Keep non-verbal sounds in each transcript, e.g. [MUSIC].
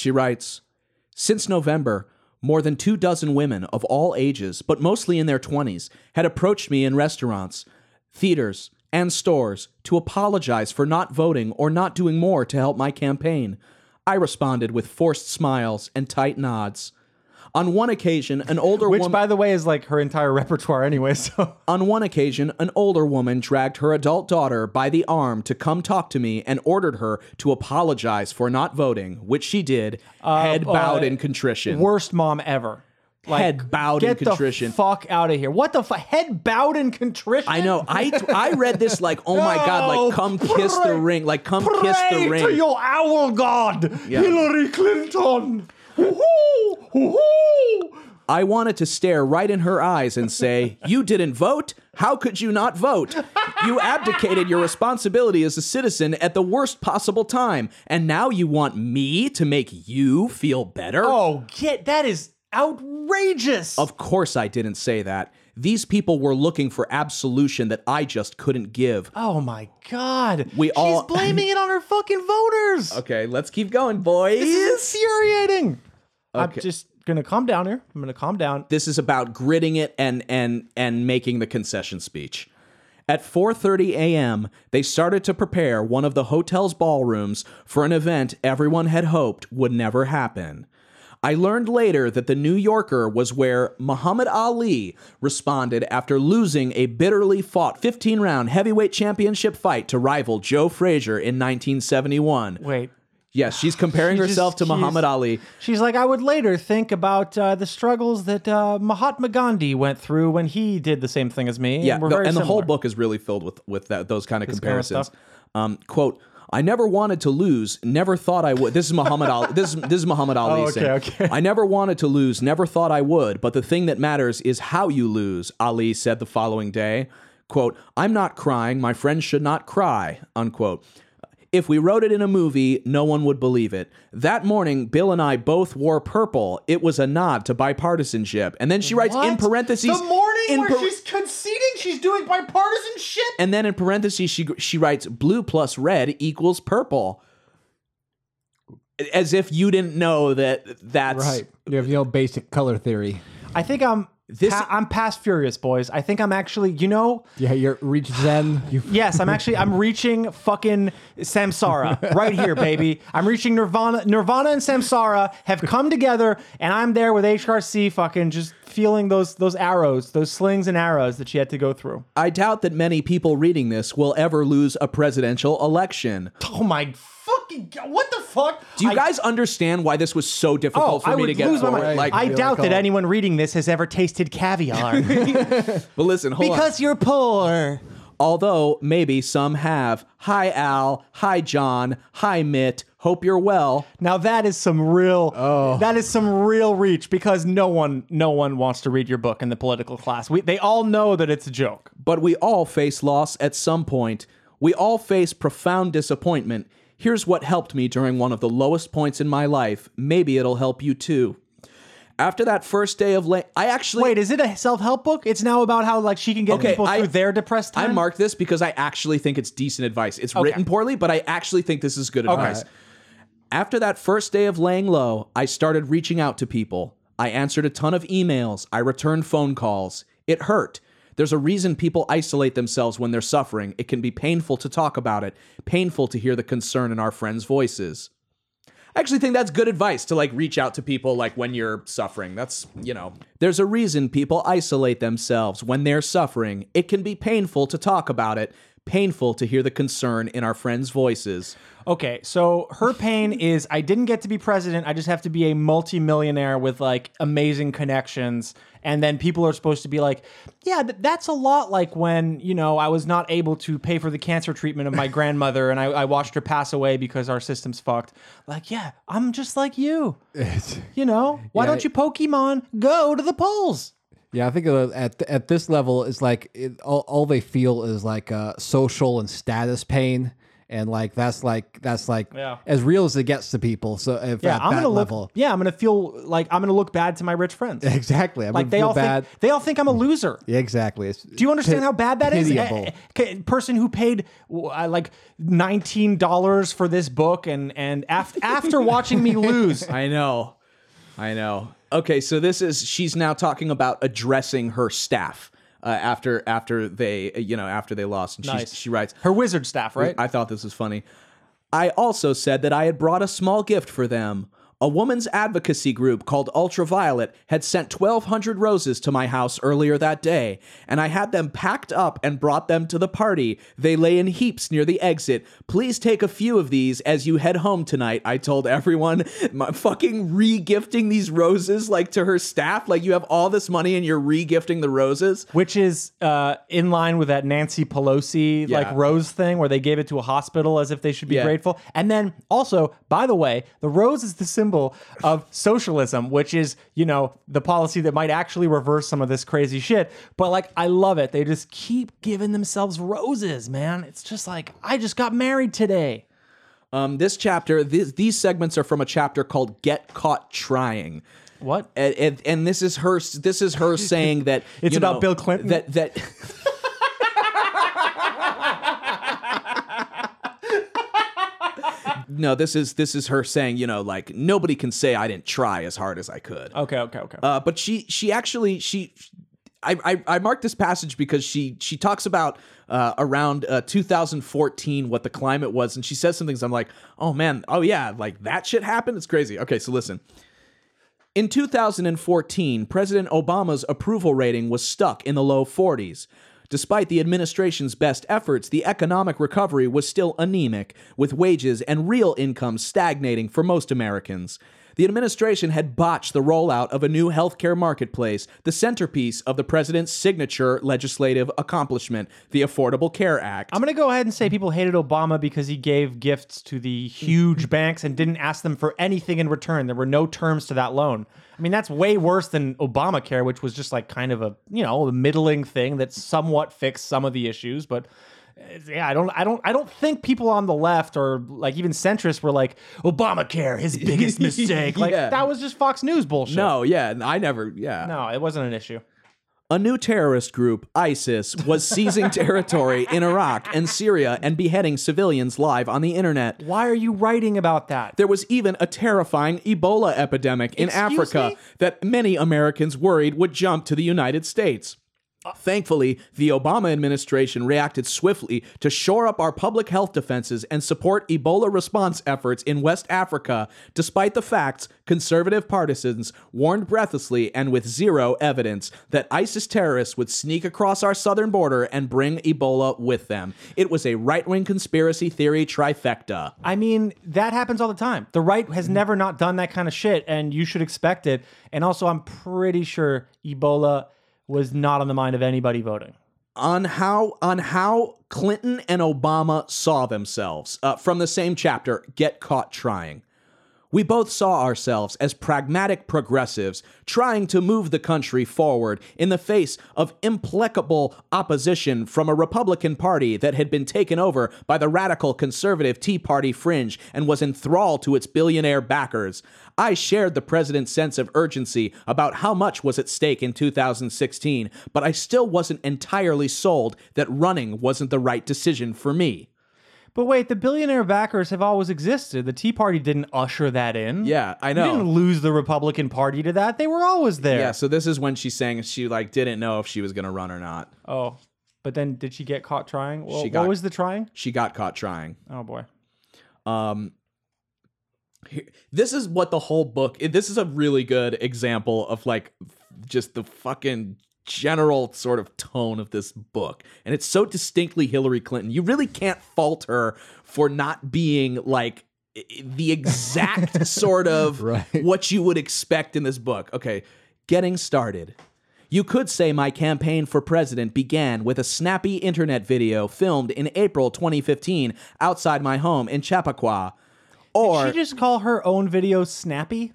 She writes Since November, more than two dozen women of all ages, but mostly in their 20s, had approached me in restaurants, theaters, and stores to apologize for not voting or not doing more to help my campaign. I responded with forced smiles and tight nods. On one occasion, an older Which, woman by the way, is like her entire repertoire anyway. So [LAUGHS] on one occasion, an older woman dragged her adult daughter by the arm to come talk to me and ordered her to apologize for not voting, which she did, head bowed uh, in contrition. worst mom ever. Like, Head bowed in contrition. the fuck out of here. What the fuck? Head bowed in contrition. I know. I I read this like, oh my god, like come kiss the ring, like come kiss Pray the ring. to your owl god, Yeah. Hillary Clinton. Woo-hoo, woo-hoo. I wanted to stare right in her eyes and say, You didn't vote? How could you not vote? You abdicated your responsibility as a citizen at the worst possible time, and now you want me to make you feel better? Oh, get that is outrageous. Of course, I didn't say that. These people were looking for absolution that I just couldn't give. oh my god. We She's all- blaming it on her fucking voters. Okay, let's keep going, boys. This is infuriating. I'm Okay. just gonna calm down here. I'm gonna calm down. this is about gritting it and and and making the concession speech. At 4:30 a.m., they started to prepare one of the hotel's ballrooms for an event everyone had hoped would never happen. I learned later that the New Yorker was where Muhammad Ali responded after losing a bitterly fought 15-round heavyweight championship fight to rival Joe Frazier in 1971. Wait. Yes, she's comparing She just- herself to Muhammad Ali. She's like, I would later think about uh, the struggles that uh, Mahatma Gandhi went through when he did the same thing as me. Yeah, and, we're the- and the whole book is really filled with with that, those kind of kind of comparisons. um, quote. I never wanted to lose, never thought I would. This is Muhammad Ali. This is, this is Muhammad [LAUGHS] Ali Oh, okay, saying, okay. I never wanted to lose, never thought I would, but the thing that matters is how you lose, Ali said the following day. Quote, I'm not crying, my friends should not cry, unquote. If we wrote it in a movie, no one would believe it. That morning, Bill and I both wore purple. It was a nod to bipartisanship. And then she writes in parentheses. The morning in where par- she's conceding she's doing bipartisanship. and then in parentheses, she she writes blue plus red equals purple. As if you didn't know that that's Right. You have no basic color theory. I think I'm This- pa- I'm past furious, boys. I think I'm actually, you know, Yeah, you're reach Zen. You [LAUGHS] yes, I'm actually I'm reaching fucking Samsara right here, baby. I'm reaching Nirvana. Nirvana and Samsara have come together, and I'm there with HRC, fucking just feeling those those arrows, those slings and arrows that she had to go through. I doubt that many people reading this will ever lose a presidential election. Oh my fucking god! What the fuck? Do you I- guys understand why this was so difficult Oh, for I me to get lose my forward? mind. Like, I doubt that anyone reading this has ever tasted caviar [LAUGHS] [LAUGHS] but listen, hold on. because you're poor. Although maybe some have. Hi, Al. Hi, John. Hi, Mitt. Hope you're well. Now that is some real oh. that is some real reach because no one no one wants to read your book in the political class. We, they all know that it's a joke. But we all face loss at some point. We all face profound disappointment. Here's what helped me during one of the lowest points in my life. Maybe it'll help you too. After that first day of late, I actually Wait, is it a self-help book? It's now about how like she can get Okay, people I- through their depressed time. I time. marked this because I actually think it's decent advice. It's written poorly, but I actually think this is good advice. After that first day of laying low, I started reaching out to people. I answered a ton of emails. I returned phone calls. It hurt. There's a reason people isolate themselves when they're suffering. It can be painful to talk about it, painful to hear the concern in our friends' voices. I actually think that's good advice to like reach out to people like when you're suffering. That's, you know, there's a reason people isolate themselves when they're suffering. It can be painful to talk about it, painful to hear the concern in our friends' voices. Okay, so her pain [LAUGHS] is I didn't get to be president. I just have to be a multimillionaire with like amazing connections. And then people are supposed to be like, yeah, th- that's a lot like when, you know, I was not able to pay for the cancer treatment of my [LAUGHS] grandmother and I, I watched her pass away because our system's fucked. Like, yeah, I'm just like you. [LAUGHS] You know, why Yeah. don't you Pokemon go to the polls? Yeah, I think at at this level, it's like it, all, all they feel is like uh, social and status pain, and like that's like that's like Yeah. as real as it gets to people. So if Yeah, at I'm that gonna look. level, Yeah, I'm gonna feel like I'm gonna look bad to my rich friends. [LAUGHS] exactly. I'm like they feel all bad. think they all think I'm a loser. yeah, [LAUGHS] exactly. It's Do you understand pit- how bad that is? pitiable. A- a- a person who paid uh, like nineteen dollars for this book, and and after after watching me lose, [LAUGHS] I know. I know. Okay, so this is she's now talking about addressing her staff uh, after after they you know after they lost and Nice. she she writes her wizard staff, right? I thought this was funny. I also said that I had brought a small gift for them. A woman's advocacy group called Ultraviolet had sent 1,200 roses to my house earlier that day, and I had them packed up and brought them to the party. They lay in heaps near the exit. Please take a few of these as you head home tonight. I told everyone, [LAUGHS] my fucking re-gifting these roses like to her staff. Like you have all this money and you're re-gifting the roses. Which is uh, in line with that Nancy Pelosi like rose thing, where they gave it to a hospital as if they should be Yeah. grateful. And then also, by the way, the rose is the symbol of socialism, which is you know the policy that might actually reverse some of this crazy shit. But like, I love it. They just keep giving themselves roses, man. It's just like I just got married today. Um, this chapter, th- these segments are from a chapter called "Get Caught Trying." What? and, and, and this is her this is her [LAUGHS] saying that It's about know, Bill Clinton? that that [LAUGHS] no this is this is her saying you know like nobody can say i didn't try as hard as i could. Okay, okay, okay. uh, but she she actually she I, I, I marked this passage because she she talks about uh, around uh, 2014 what the climate was and she says some things. I'm like oh man oh yeah like that shit happened? It's crazy. Okay so listen. In 2014, President Obama's approval rating was stuck in the low 40s. Despite the administration's best efforts, the economic recovery was still anemic, with wages and real income stagnating for most Americans. The administration had botched the rollout of a new healthcare marketplace, the centerpiece of the president's signature legislative accomplishment, the Affordable Care Act. I'm going to go ahead and say people hated Obama because he gave gifts to the huge [LAUGHS] banks and didn't ask them for anything in return. There were no terms to that loan. I mean, that's way worse than Obamacare, which was just like kind of a, you know, a middling thing that somewhat fixed some of the issues, but yeah, I don't I don't I don't think people on the left or like even centrists were like Obamacare his [LAUGHS] biggest mistake. Like Yeah. that was just Fox News bullshit. no, yeah, I never, yeah. No, it wasn't an issue. A new terrorist group, ISIS, was seizing [LAUGHS] territory in Iraq and Syria and beheading civilians live on the internet. Why are you writing about that? There was even a terrifying Ebola epidemic in Excuse Africa me? that many Americans worried would jump to the United States. Thankfully, the Obama administration reacted swiftly to shore up our public health defenses and support Ebola response efforts in West Africa, despite the facts conservative partisans warned breathlessly and with zero evidence that ISIS terrorists would sneak across our southern border and bring Ebola with them. It was a right wing conspiracy theory trifecta. I mean, that happens all the time. The right has mm-hmm. never not done that kind of shit, and you should expect it. And also, I'm pretty sure Ebola was not on the mind of anybody voting. on how on how Clinton and Obama saw themselves uh, from the same chapter. Get caught trying. We both saw ourselves as pragmatic progressives trying to move the country forward in the face of implacable opposition from a Republican Party that had been taken over by the radical conservative Tea Party fringe and was enthralled to its billionaire backers. I shared the president's sense of urgency about how much was at stake in 2016, but I still wasn't entirely sold that running wasn't the right decision for me. But wait, the billionaire backers have always existed. The Tea Party didn't usher that in. Yeah, I know. You didn't lose the Republican Party to that. They were always there. Yeah, so this is when she's saying she like didn't know if she was gonna run or not. Oh. But then did she get caught trying? Well, She got- what was the trying? She got caught trying. Oh boy. Um, here- this is what the whole book. This is a really good example of like just the fucking general sort of tone of this book, and it's so distinctly Hillary Clinton. You really can't fault her for not being like the exact [LAUGHS] sort of Right. what you would expect in this book. Okay, getting started. You could say my campaign for president began with a snappy internet video filmed in April 2015 outside my home in Chappaqua. Or, Did she just call her own video snappy?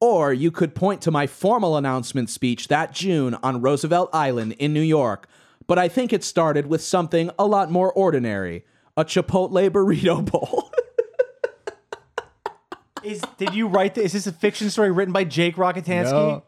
Or you could point to my formal announcement speech that June on Roosevelt Island in New York. But I think it started with something a lot more ordinary. A Chipotle burrito [LAUGHS] bowl. Is did you write this? Is this a fiction story written by Jake Rockatansky? No.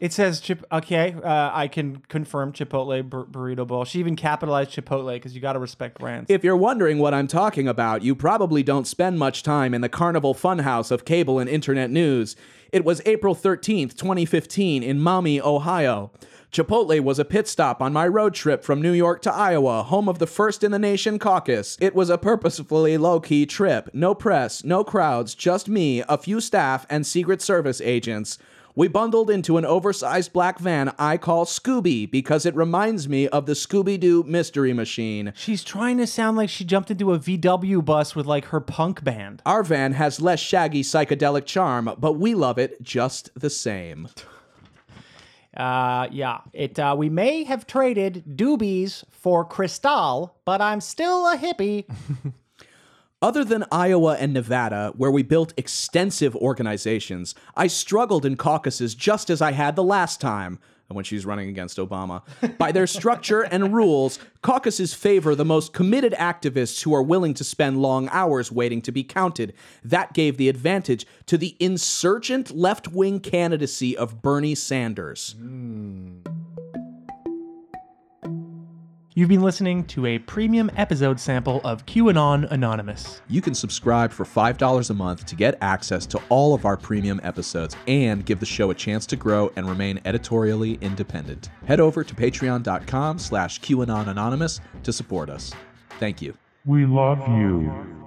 It says chip. Okay, uh, I can confirm Chipotle bur- burrito bowl. She even capitalized Chipotle because you got to respect brands. If you're wondering what I'm talking about, you probably don't spend much time in the carnival funhouse of cable and internet news. It was April 13th, 2015, in Maumee, Ohio. Chipotle was a pit stop on my road trip from New York to Iowa, home of the first in the nation caucus. It was a purposefully low key trip. No press, no crowds, just me, a few staff, and Secret Service agents. We bundled into an oversized black van I call Scooby because it reminds me of the Scooby Doo Mystery Machine. She's trying to sound like she jumped into a VW bus with like her punk band. Our van has less shaggy psychedelic charm, but we love it just the same. [LAUGHS] Uh, yeah. It. Uh, we may have traded doobies for Cristal, but I'm still a hippie. [LAUGHS] Other than Iowa and Nevada, where we built extensive organizations, I struggled in caucuses just as I had the last time And when she's running against Obama. [LAUGHS] By their structure and rules, caucuses favor the most committed activists who are willing to spend long hours waiting to be counted. That gave the advantage to the insurgent left wing candidacy of Bernie Sanders. Hmm. You've been listening to a premium episode sample of QAnon Anonymous. You can subscribe for $5 a month to get access to all of our premium episodes and give the show a chance to grow and remain editorially independent. Head over to patreon.com slash QAnon Anonymous to support us. Thank you. We love you.